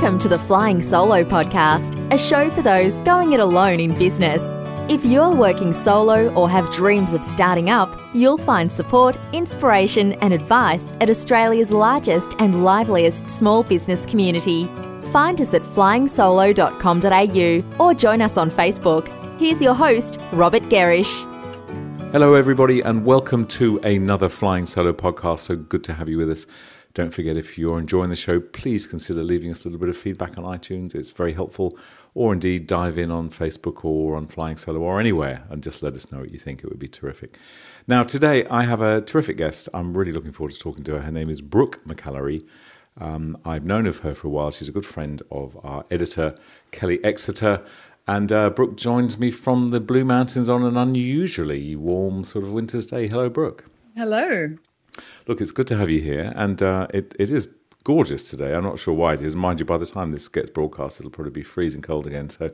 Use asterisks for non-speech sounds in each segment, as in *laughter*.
Welcome to the Flying Solo podcast, a show for those going it alone in business. If you're working solo or have dreams of starting up, you'll find support, inspiration, and advice at Australia's largest and liveliest small business community. Find us at flyingsolo.com.au or join us on Facebook. Here's your host, Robert Gerrish. Hello, everybody, and welcome to another Flying Solo podcast. So good to have you with us. Don't forget, if you're enjoying the show, please consider leaving us a little bit of feedback on iTunes. It's very helpful. Or indeed, dive in on Facebook or on Flying Solo or anywhere and just let us know what you think. It would be terrific. Now, today I have a terrific guest. I'm really looking forward to talking to her. Her name is Brooke McAlary. Um, I've known of her for a while. She's a good friend of our editor, Kelly Exeter. And uh, Brooke joins me from the Blue Mountains on an unusually warm sort of winter's day. Hello, Brooke. Hello. Look, it's good to have you here, and uh, it, it is gorgeous today. I'm not sure why it is. Mind you, by the time this gets broadcast, it'll probably be freezing cold again. So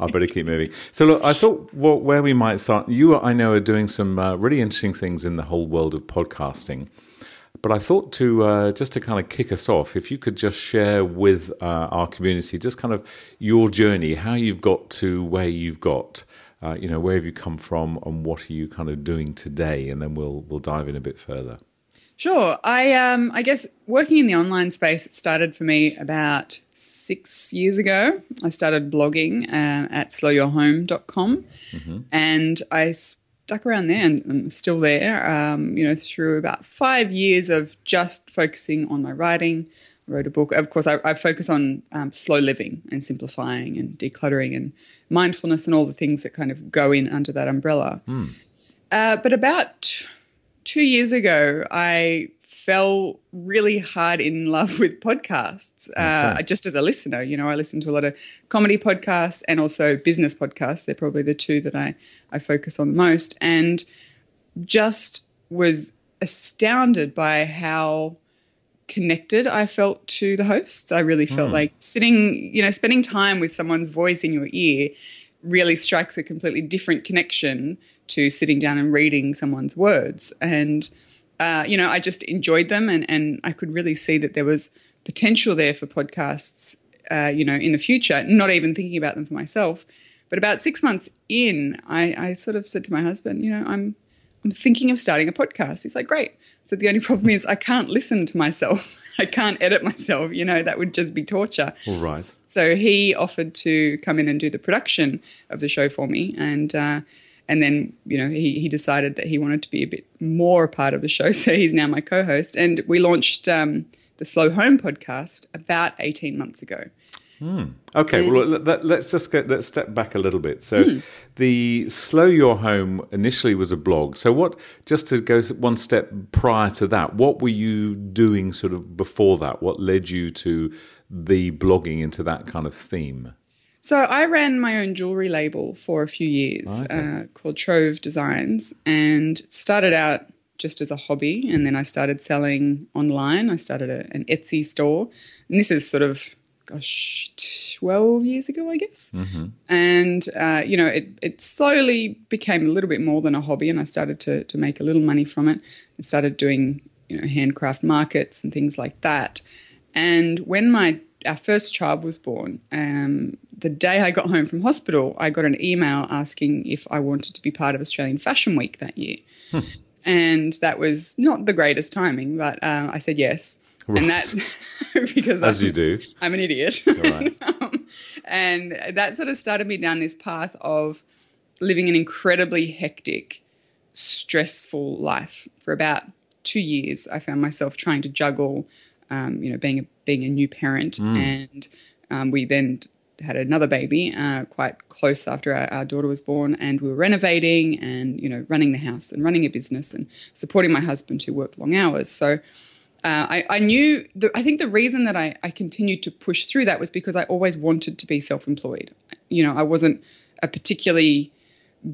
I better keep moving. So look, I thought well, where we might start. You, I know, are doing some uh, really interesting things in the whole world of podcasting. But I thought to uh, just to kind of kick us off, if you could just share with uh, our community just kind of your journey, how you've got to where you've got. Uh, you know, where have you come from, and what are you kind of doing today? And then we'll we'll dive in a bit further. Sure. I um I guess working in the online space, it started for me about six years ago. I started blogging uh, at slowyourhome.com mm-hmm. and I stuck around there and I'm still there, um, you know, through about five years of just focusing on my writing. I wrote a book. Of course, I, I focus on um, slow living and simplifying and decluttering and mindfulness and all the things that kind of go in under that umbrella. Mm. Uh, but about two years ago, I fell really hard in love *laughs* with podcasts. Uh, okay. Just as a listener, you know, I listen to a lot of comedy podcasts and also business podcasts. They're probably the two that I, I focus on the most. And just was astounded by how connected I felt to the hosts. I really felt mm. like sitting, you know, spending time with someone's voice in your ear really strikes a completely different connection to sitting down and reading someone's words. And, uh, you know, I just enjoyed them and, and I could really see that there was potential there for podcasts, uh, you know, in the future, not even thinking about them for myself. But about six months in, I, I sort of said to my husband, you know, I'm, I'm thinking of starting a podcast. He's like, great. So the only problem is I can't listen to myself. *laughs* I can't edit myself. You know, that would just be torture. All right. So he offered to come in and do the production of the show for me. And, uh, and then you know he, he decided that he wanted to be a bit more a part of the show *laughs* so he's now my co-host and we launched um, the slow home podcast about 18 months ago Hmm. Okay, well let, us just get let's step back a little bit. So, hmm. the Slow Your Home initially was a blog. So, what just to go one step prior to that, what were you doing sort of before that? What led you to the blogging into that kind of theme? So I ran my own jewelry label for a few years okay. uh, called Trove Designs, and started out just as a hobby, and then I started selling online. I started a, an Etsy store, and this is sort of gosh, 12 years ago, I guess. Mm-hmm. And, uh, you know, it, it slowly became a little bit more than a hobby, and I started to, to make a little money from it. I started doing, you know, handcraft markets and things like that. And when my our first child was born, um, the day I got home from hospital, I got an email asking if I wanted to be part of Australian Fashion Week that year. Hmm. And that was not the greatest timing, but uh, I said yes. Right. And that *laughs* because as I'm, you do, I'm an idiot. Right. *laughs* um, and that sort of started me down this path of living an incredibly hectic, stressful life for about two years. I found myself trying to juggle, um, you know, being a being a new parent, mm. and um, we then had another baby uh, quite close after our, our, daughter was born, and we were renovating and you know running the house and running a business and supporting my husband who worked long hours. So. Uh, I, I, knew, the, I think the reason that I, I continued to push through that was because I always wanted to be self employed. You know, I wasn't a particularly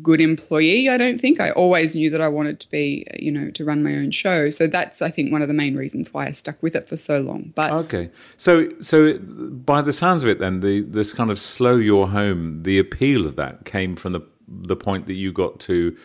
good employee, I don't think. I always knew that I wanted to be, you know, to run my own show. So that's I think one of the main reasons why I stuck with it for so long. But Okay. So so by the sounds of it then, the this kind of slow your home, the appeal of that came from the the point that you got to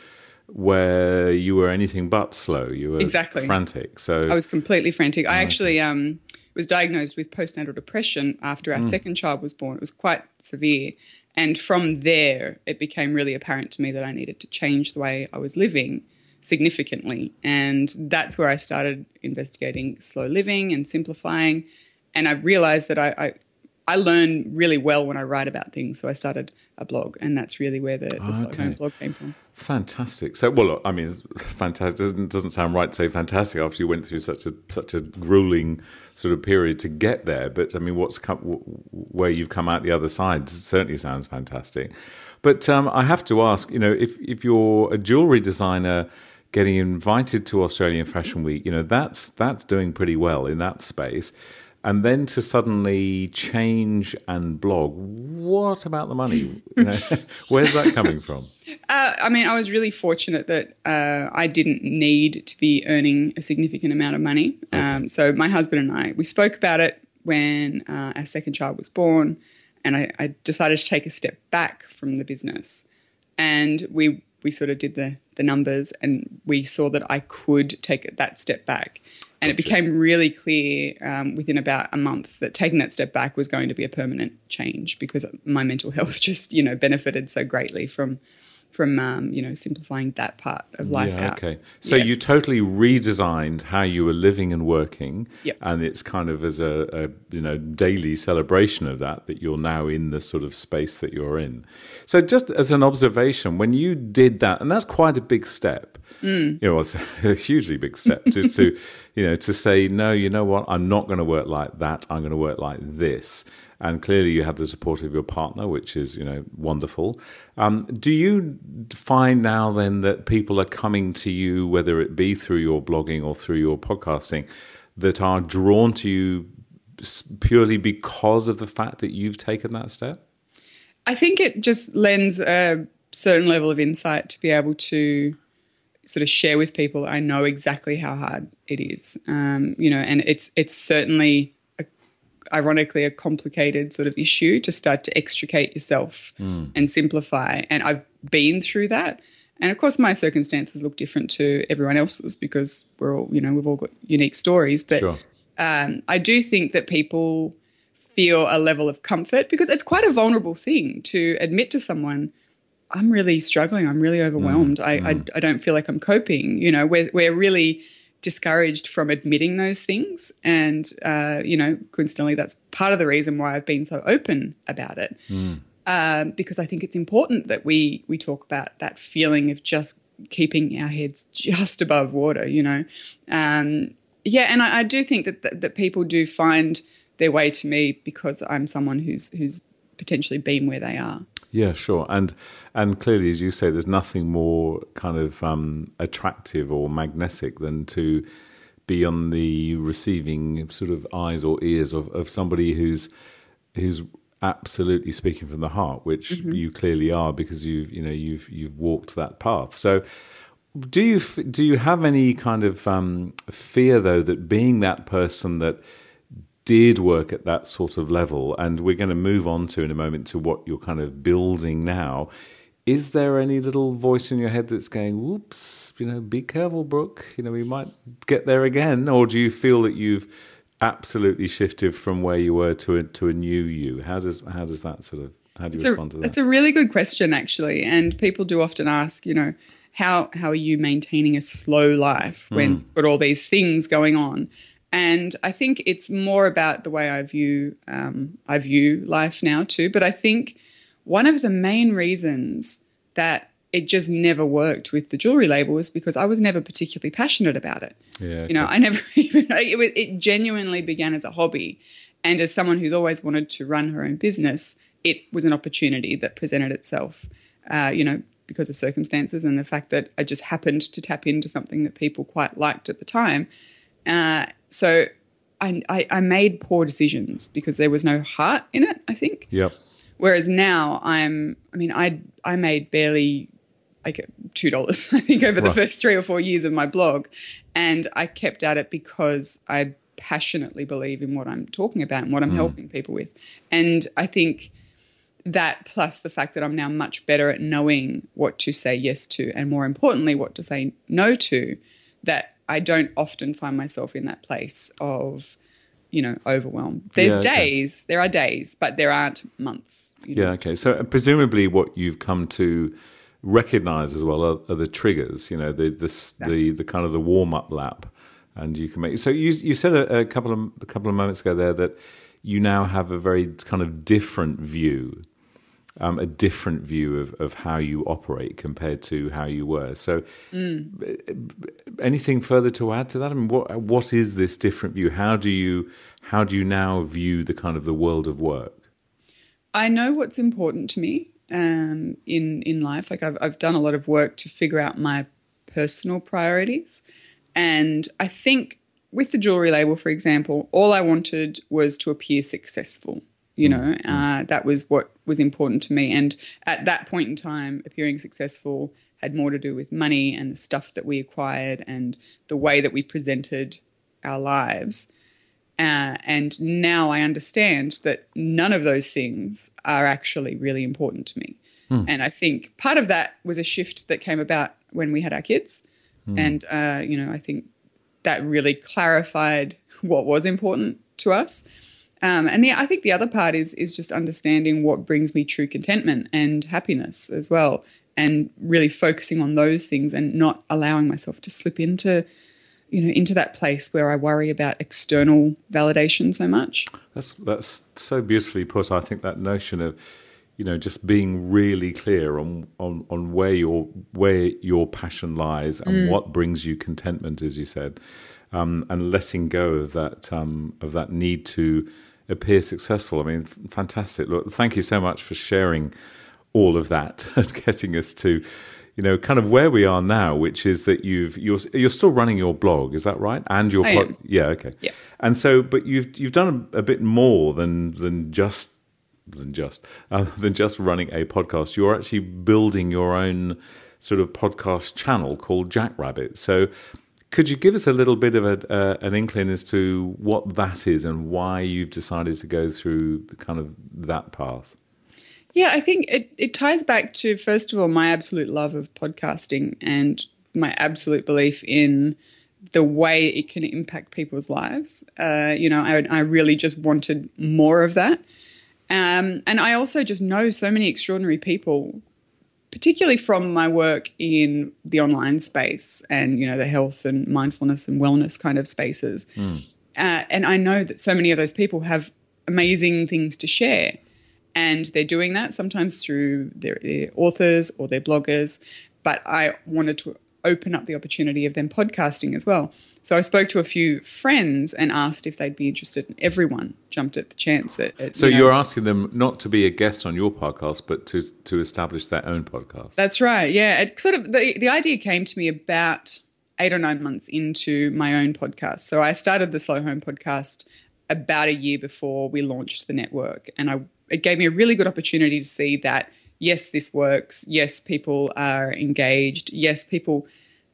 where you were anything but slow. You were exactly frantic. So I was completely frantic. I actually um was diagnosed with postnatal depression after our second child was born. It was quite severe. And from there, it became really apparent to me that I needed to change the way I was living significantly. And that's where I started investigating slow living and simplifying. And I realized that I, I, I learn really well when I write about things. So I started a blog, and that's really where the, the Slow Okay. Home blog came from. Fantastic. So, well, look, I mean, fantastic. Doesn't doesn't sound right to say fantastic after you went through such a such a grueling sort of period to get there. But I mean, what's come, where you've come out the other side certainly sounds fantastic. But um, I have to ask, you know, if if you're a jewelry designer getting invited to Australian Fashion Week, you know, that's that's doing pretty well in that space. And then to suddenly change and blog, what about the money? You know, *laughs* where's that coming from? Uh, I mean, I was really fortunate that uh, I didn't need to be earning a significant amount of money. Um, so my husband and I, we spoke about it when uh, our second child was born, and I, I decided to take a step back from the business. And we we sort of did the the numbers, and we saw that I could take that step back. And it became really clear um, within about a month that taking that step back was going to be a permanent change because my mental *laughs* health just, you know, benefited so greatly from from um, you know simplifying that part of life Yeah, out. okay. So Yeah. you totally redesigned how you were living and working, Yep. and it's kind of as a, a you know daily celebration of that that you're now in the sort of space that you're in. So just as an observation, when you did that, and that's quite a big step. Mm. You know, it's *laughs* a hugely big step to, to *laughs* you know to say no. You know what? I'm not going to work like that. I'm going to work like this. And clearly, you have the support of your partner, which is you know wonderful. Um, do you find now then that people are coming to you, whether it be through your blogging or through your podcasting, that are drawn to you purely because of the fact that you've taken that step? I think it just lends a certain level of insight to be able to sort of share with people. I know exactly how hard it is, um, you know, and it's it's certainly, ironically, a complicated sort of issue to start to extricate yourself hmm. and simplify. And I've been through that, and of course, my circumstances look different to everyone else's because we're all, you know, we've all got unique stories. But Sure. um, I do think that people feel a level of comfort because it's quite a vulnerable thing to admit to someone, I'm really struggling. I'm really hmm. overwhelmed. I, I, hmm. I don't feel like I'm coping. You know, we're, we're really discouraged from admitting those things. And, uh, you know, coincidentally, that's part of the reason why I've been so open about it. Um, because I think it's important that we, we talk about that feeling of just keeping our heads just above water, you know. Um, yeah, and I, I do think that, that that people do find their way to me because I'm someone who's who's potentially been where they are. Yeah, sure. And and clearly, as you say, there's nothing more kind of um, attractive or magnetic than to be on the receiving sort of eyes or ears of, of somebody who's who's absolutely speaking from the heart, which you clearly are because you've you know you've you've walked that path. So. Do you do you have any kind of um, fear though that being that person that did work at that sort of level, and we're going to move on to in a moment to what you're kind of building now. Is there any little voice in your head that's going, "Whoops, you know, be careful, Brooke. You know, we might get there again," or do you feel that you've absolutely shifted from where you were to a, to a new you? How does how does that sort of how do you It's a, respond to that? it's a really good question, actually. And people do often ask, you know, how how are you maintaining a slow life when hmm. you've got all these things going on? And I think it's more about the way I view um, I view life now too. But I think one of the main reasons that it just never worked with the jewelry label was because I was never particularly passionate about it. Yeah, You know, I never *laughs* even it was it genuinely began as a hobby, and as someone who's always wanted to run her own business, it was an opportunity that presented itself. Uh, you know, because of circumstances and the fact that I just happened to tap into something that people quite liked at the time. Uh, so I, I, I made poor decisions because there was no heart in it. I think. Yep. Whereas now I'm, I mean, I I made barely like two dollars, *laughs* I think, over the first three or four years of my blog, and I kept at it because I passionately believe in what I'm talking about and what I'm helping people with, and I think that plus the fact that I'm now much better at knowing what to say yes to, and more importantly, what to say no to, that I don't often find myself in that place of you know, overwhelmed. There's Yeah, okay. days, there are days, but there aren't months. You know? Yeah, okay. So uh, presumably, what you've come to recognize as well are, are the triggers. You know, the the s the, the kind of the warm up lap, and you can make. So you you said a, a couple of a couple of moments ago there that you now have a very kind of different view, um, a different view of, of how you operate compared to how you were. So, anything further to add to that? I mean, what what is this different view? How do you how do you now view the kind of the world of work? I know what's important to me um, in in life. Like I've I've done a lot of work to figure out my personal priorities, and I think with the jewelry label, for example, all I wanted was to appear successful. You know, uh, that was what was important to me. And at that point in time, appearing successful had more to do with money and the stuff that we acquired and the way that we presented our lives. Uh, and now I understand that none of those things are actually really important to me. And I think part of that was a shift that came about when we had our kids. And, uh, you know, I think that really clarified *laughs* what was important to us. Um, and the, I think the other part is is just understanding what brings me true contentment and happiness as well, and really focusing on those things and not allowing myself to slip into, you know, into that place where I worry about external validation so much. That's that's so beautifully put. I think that notion of, you know, just being really clear on on, on where your where your passion lies and what brings you contentment, as you said, um, and letting go of that um, of that need to appear successful. I mean, fantastic. Look, thank you so much for sharing all of that *laughs* and getting us to. You know, kind of where we are now, which is that you've you're you're still running your blog, is that right? And your blog, yeah, okay. Yeah. And so, but you've you've done a, a bit more than than just than just uh, *laughs* than just running a podcast. You're actually building your own sort of podcast channel called Jackrabbit. So, could you give us a little bit of a, uh, an inkling as to what that is and why you've decided to go through kind of that path? Yeah, I think it, it ties back to, first of all, my absolute love of podcasting and my absolute belief in the way it can impact people's lives. Uh, you know, I, I really just wanted more of that. Um, and I also just know so many extraordinary people, particularly from my work in the online space and, you know, the health and mindfulness and wellness kind of spaces. Uh, and I know that so many of those people have amazing things to share and they're doing that sometimes through their, their authors or their bloggers. But I wanted to open up the opportunity of them podcasting as well. So I spoke to a few friends and asked if they'd be interested. And everyone jumped at the chance. At, at, So you know- you're asking them not to be a guest on your podcast, but to to establish their own podcast. That's right. Yeah, it sort of the the idea came to me about eight or nine months into my own podcast. So I started the Slow Home podcast about a year before we launched the network, and I it gave me a really good opportunity to see that yes, this works. Yes, people are engaged. Yes, people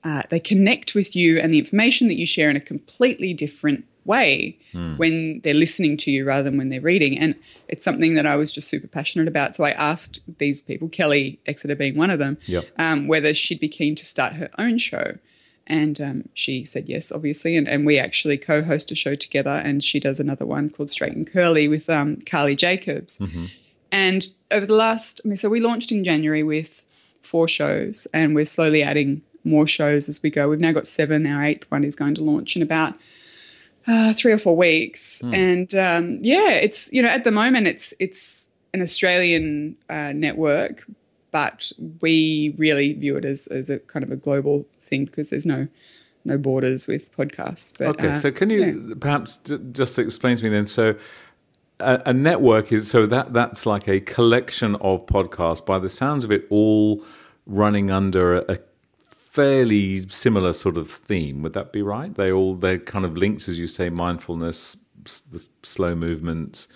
uh, they connect with you and the information that you share in a completely different way when they're listening to you rather than when they're reading. And it's something that I was just super passionate about. So I asked these people, Kelly Exeter being one of them, Yep. um, whether she'd be keen to start her own show. And um, she said yes, obviously. And, and we actually co host a show together. And she does another one called Straight and Curly with um, Carly Jacobs. And over the last, I mean, so we launched in January with four shows, and we're slowly adding more shows as we go. We've now got seven. Our eighth one is going to launch in about uh, three or four weeks. And um, yeah, it's you know at the moment it's it's an Australian uh, network, but we really view it as as a kind of a global thing because there's no no borders with podcasts. But, Okay, uh, so can you yeah. perhaps d- just explain to me then? So, a, a network is so that that's like a collection of podcasts. By the sounds of it, all running under a fairly similar sort of theme. Would that be right? They all they're kind of linked, as you say, mindfulness, the slow movement,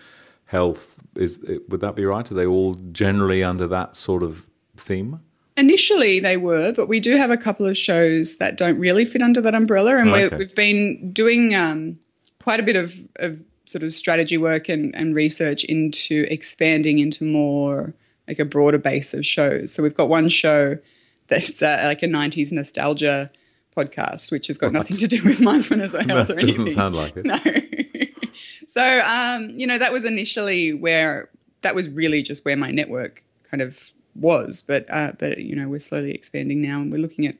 health. Is it would that be right? Are they all generally under that sort of theme? Initially, they were, but we do have a couple of shows that don't really fit under that umbrella, and Okay. we're, we've been doing um, quite a bit of, of sort of strategy work and, and research into expanding into more like a broader base of shows. So we've got one show that's uh, like a '90s nostalgia podcast, which has got nothing to do with *laughs* mindfulness or health or doesn't sound like it. No. *laughs* so um, you know that was initially where that was really just where my network kind of was, but uh, but you know we're slowly expanding now, and we're looking at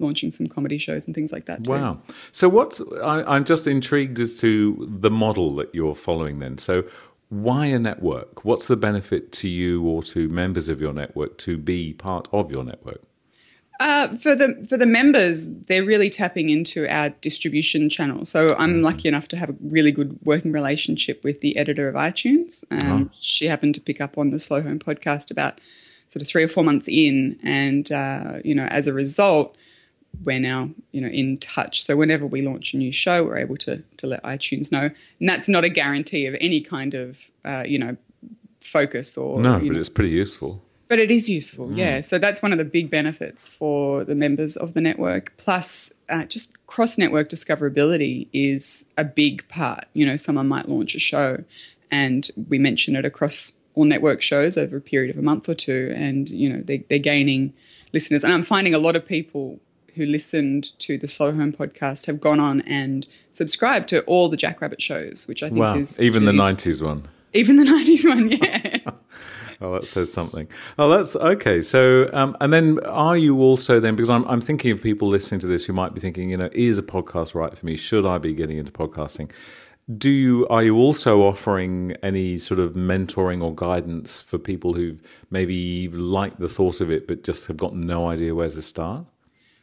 launching some comedy shows and things like that. Too. Wow! So what's I, I'm just intrigued as to the model that you're following. Then, so why a network? What's the benefit to you or to members of your network to be part of your network? Uh, for the for the members, they're really tapping into our distribution channel. So I'm mm-hmm. lucky enough to have a really good working relationship with the editor of iTunes. Um, oh. She happened to pick up on the Slow Home podcast about sort of three or four months in, and uh, you know, as a result, we're now you know in touch. So whenever we launch a new show, we're able to to let iTunes know, and that's not a guarantee of any kind of uh, you know focus or no, but know, it's pretty useful. But it is useful, mm. yeah. So that's one of the big benefits for the members of the network. Plus, uh, just cross network discoverability is a big part. You know, someone might launch a show, and we mention it across all network shows over a period of a month or two, and you know they, they're gaining listeners. And I'm finding a lot of people who listened to the Slow Home podcast have gone on and subscribed to all the Jackrabbit shows, which I think wow. is even really the '90s one. Even the *laughs* '90s one, yeah. *laughs* Oh, that says something. Oh, that's okay. So, um, and then are you also then, because I'm, I'm thinking of people listening to this who might be thinking, you know, is a podcast right for me? Should I be getting into podcasting? Do you, are you also offering any sort of mentoring or guidance for people who maybe like the thought of it, but just have got no idea where to start?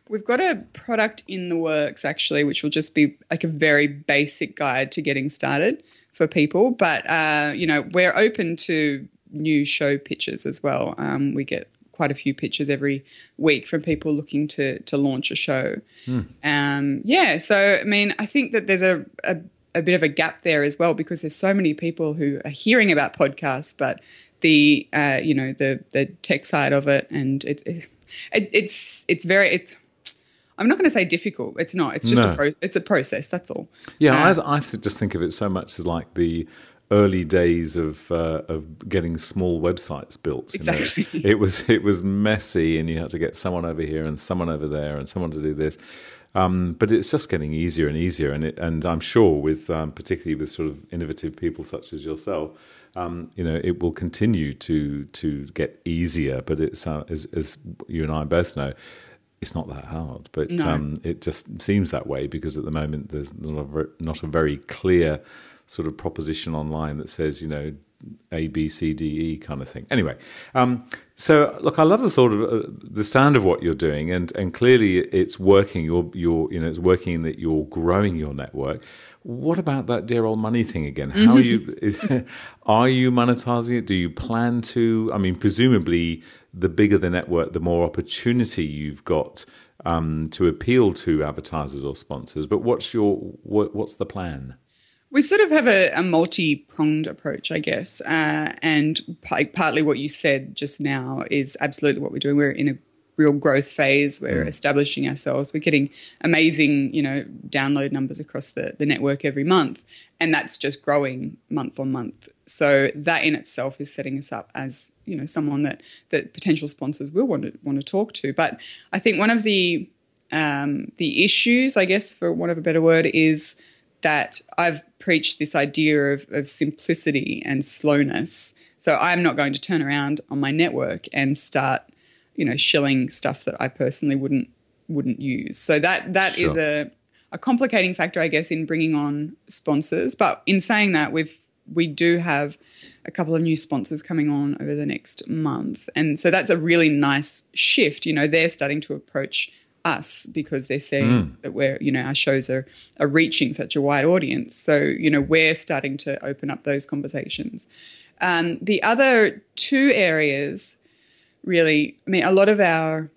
We've got a product in the works actually, which will just be like a very basic guide to getting started for people. But, uh, you know, we're open to new show pitches as well. Um, we get quite a few pitches every week from people looking to to launch a show. Mm. Um, yeah, so I mean, I think that there's a, a, a bit of a gap there as well because there's so many people who are hearing about podcasts, but the uh, you know the the tech side of it and it, it, it it's it's very it's I'm not going to say difficult. It's not. It's just no. a pro- it's a process. That's all. Yeah, uh, I, I just think of it so much as like the early days of uh, of getting small websites built. Exactly. Know? *laughs* It was it was messy, and you had to get someone over here and someone over there and someone to do this. Um, but it's just getting easier and easier, and it, and I'm sure with um, particularly with sort of innovative people such as yourself, um, you know, it will continue to to get easier. But it's uh, as, as you and I both know, it's not that hard, but no. um, it just seems that way because at the moment there's not a, not a very clear sort of proposition online that says, you know, A, B, C, D, E kind of thing. Anyway, um, so look, I love the thought of uh, the sound of what you're doing, and and clearly it's working. You're you're you know it's working in that you're growing your network. What about that dear old money thing again? How are you? Is, *laughs* are you monetizing it? Do you plan to? I mean, presumably, the bigger the network, the more opportunity you've got um, to appeal to advertisers or sponsors. But what's your what, what's the plan? We sort of have a, a multi pronged approach, I guess. Uh, and p- partly what you said just now is absolutely what we're doing. We're in a real growth phase. We're mm. establishing ourselves. We're getting amazing, you know, download numbers across the, the network every month. And that's just growing month on month. So that in itself is setting us up as, you know, someone that that potential sponsors will want to want to talk to. But I think one of the um, the issues, I guess, for want of a better word, is that I've preached this idea of, of simplicity and slowness. So I'm not going to turn around on my network and start, you know, shilling stuff that I personally wouldn't wouldn't use. So that that sure. is a a complicating factor, I guess, in bringing on sponsors. But in saying that, we've we do have a couple of new sponsors coming on over the next month, and so that's a really nice shift. You know, they're starting to approach us because they're saying mm. that we're, you know, our shows are, are reaching such a wide audience. So, you know, we're starting to open up those conversations. Um, the other two areas really, I mean, a lot of our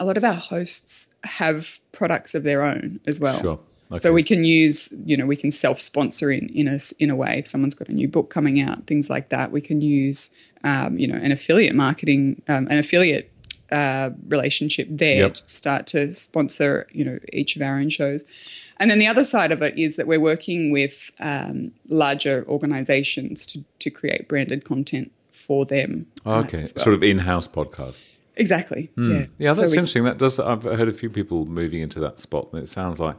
a lot of our hosts have products of their own as well. Sure. Okay. So we can use, you know, we can self-sponsor in in a in a way. If someone's got a new book coming out, things like that, we can use, um, you know, an affiliate marketing, um, an affiliate uh, relationship there yep. to start to sponsor, you know, each of our own shows. And then the other side of it is that we're working with um, larger organizations to, to create branded content for them. Oh, okay, well. sort of in-house podcast. Exactly. Mm. Yeah. Yeah, that's so we, interesting. That does. I've heard a few people moving into that spot, and it sounds like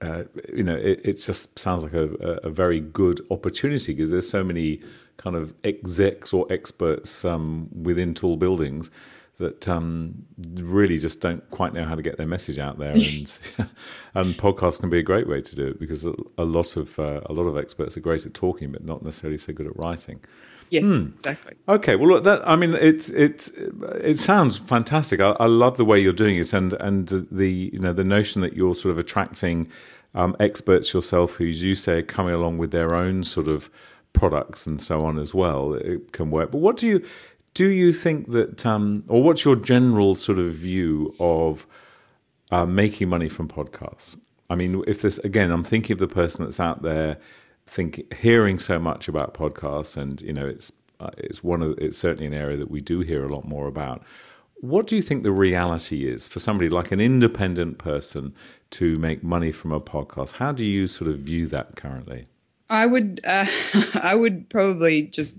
uh, you know, it, it, just sounds like a, a very good opportunity because there's so many kind of execs or experts um, within tall buildings that um, really just don't quite know how to get their message out there, *laughs* and *laughs* and podcasts can be a great way to do it because a, lot of uh, a lot of experts are great at talking, but not necessarily so good at writing. Yes, hmm. exactly. Okay, well, look, that I mean, it's it's it sounds fantastic. I, I, love the way you're doing it, and and the you know the notion that you're sort of attracting um, experts yourself, who as you say are coming along with their own sort of products and so on as well. It can work. But what do you do? You think that, um, or what's your general sort of view of uh, making money from podcasts? I mean, if this again, I'm thinking of the person that's out there, think hearing so much about podcasts, and you know, it's uh, it's one of it's certainly an area that we do hear a lot more about. What do you think the reality is for somebody like an independent person to make money from a podcast? How do you sort of view that currently? I would uh, *laughs* I would probably just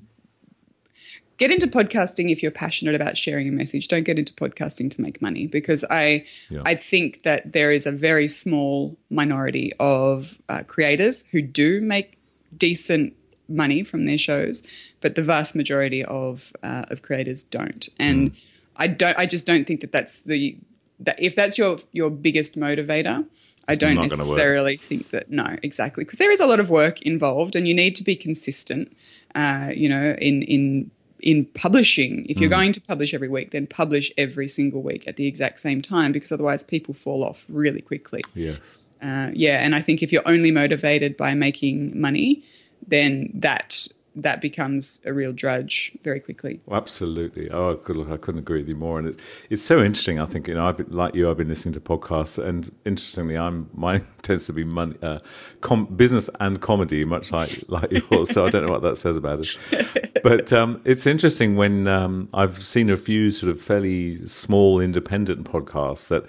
get into podcasting if you're passionate about sharing a message. Don't get into podcasting to make money because I yeah. I think that there is a very small minority of uh, creators who do make decent money from their shows, but the vast majority of uh, of creators don't. And mm. I don't. I just don't think that that's the that if that's your your biggest motivator I don't necessarily think that. No, exactly, because there is a lot of work involved, and you need to be consistent. Uh, you know, in in in publishing. If you're mm. going to publish every week, then publish every single week at the exact same time, because otherwise people fall off really quickly. Yes. Uh, yeah, and I think if you're only motivated by making money, then that that becomes a real drudge very quickly. absolutely. Oh, good look, I couldn't agree with you more. And it's it's so interesting. I think you know, I've been, like you, I've been listening to podcasts, and interestingly, I'm mine *laughs* tends to be money, uh, com- business and comedy, much like like yours. so I don't know what that says about it. *laughs* But um, it's interesting when um, I've seen a few sort of fairly small independent podcasts that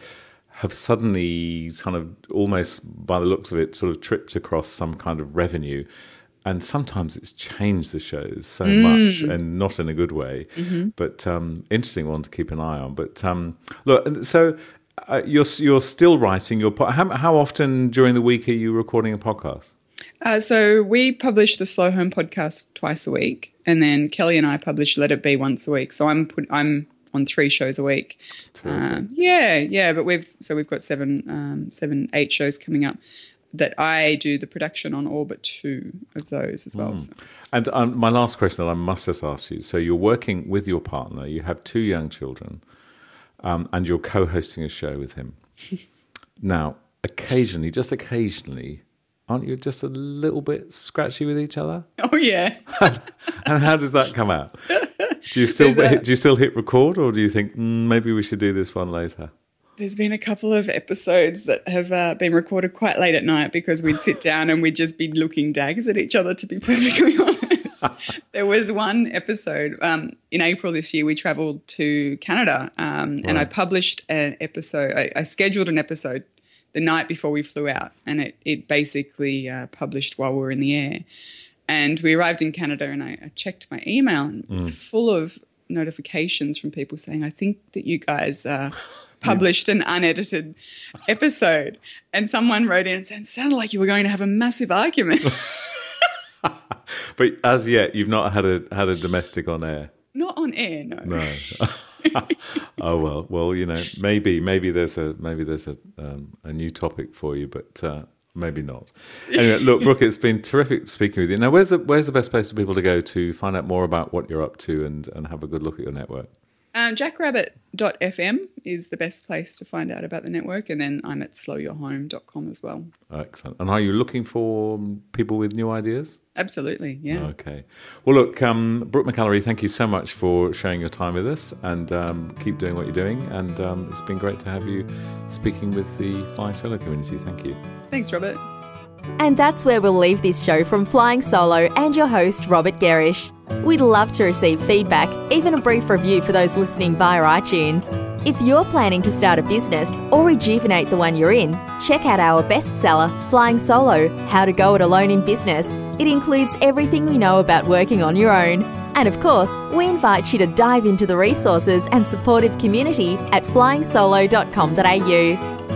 have suddenly kind of almost by the looks of it sort of tripped across some kind of revenue. And sometimes it's changed the shows so mm. much and not in a good way. Mm-hmm. but um, interesting one to keep an eye on. But um, look so uh, you're you're still writing your po- how, how often during the week are you recording a podcast? Uh, so we publish the slow home podcast twice a week and then kelly and i publish let it be once a week so i'm put, i'm on three shows a week uh, yeah yeah but we've so we've got seven um, seven eight shows coming up that I do the production on all but two of those as well. Mm. So. And um, my last question that I must just ask you: so you're working with your partner, you have two young children, um, and you're co-hosting a show with him. *laughs* now, occasionally, just occasionally, aren't you just a little bit scratchy with each other? *laughs* Oh yeah. *laughs* and how does that come out? *laughs* Do you still that... do you still hit record, or do you think mm, maybe we should do this one later? there's been a couple of episodes that have uh, been recorded quite late at night because we'd sit down and we'd just be looking daggers at each other, to be perfectly honest. there was one episode um, in April this year, we traveled to Canada um, and I published an episode, I, I, scheduled an episode the night before we flew out and it, it basically uh, published while we were in the air. And we arrived in Canada and I, I checked my email and it was mm. full of notifications from people saying, I think that you guys. Uh, *laughs* published an unedited episode. And someone wrote in and said, it sounded like you were going to have a massive argument. *laughs* *laughs* but as yet, you've not had a had a domestic on air. Not on air, no. No. *laughs* oh well, well you know maybe maybe there's a maybe there's a um, a new topic for you, but uh, maybe not. Anyway, look, Brooke, it's been terrific speaking with you. Now, where's the where's the best place for people to go to find out more about what you're up to and and have a good look at your network? Um, jackrabbit.fm is the best place to find out about the network, and then I'm at slowyourhome.com as well. Excellent. And are you looking for people with new ideas? Absolutely, yeah. Okay. Well, look, um, Brooke McAlary, thank you so much for sharing your time with us, and um, keep doing what you're doing. And um, it's been great to have you speaking with the Flying Solo community. Thank you. Thanks, Robert. And that's where we'll leave this show from Flying Solo and your host, Robert Gerrish. We'd love to receive feedback, even a brief review for those listening via iTunes. If you're planning to start a business or rejuvenate the one you're in, check out our bestseller, Flying Solo How to Go It Alone in Business. It includes everything we know about working on your own. And of course, we invite you to dive into the resources and supportive community at flyingsolo.com.au.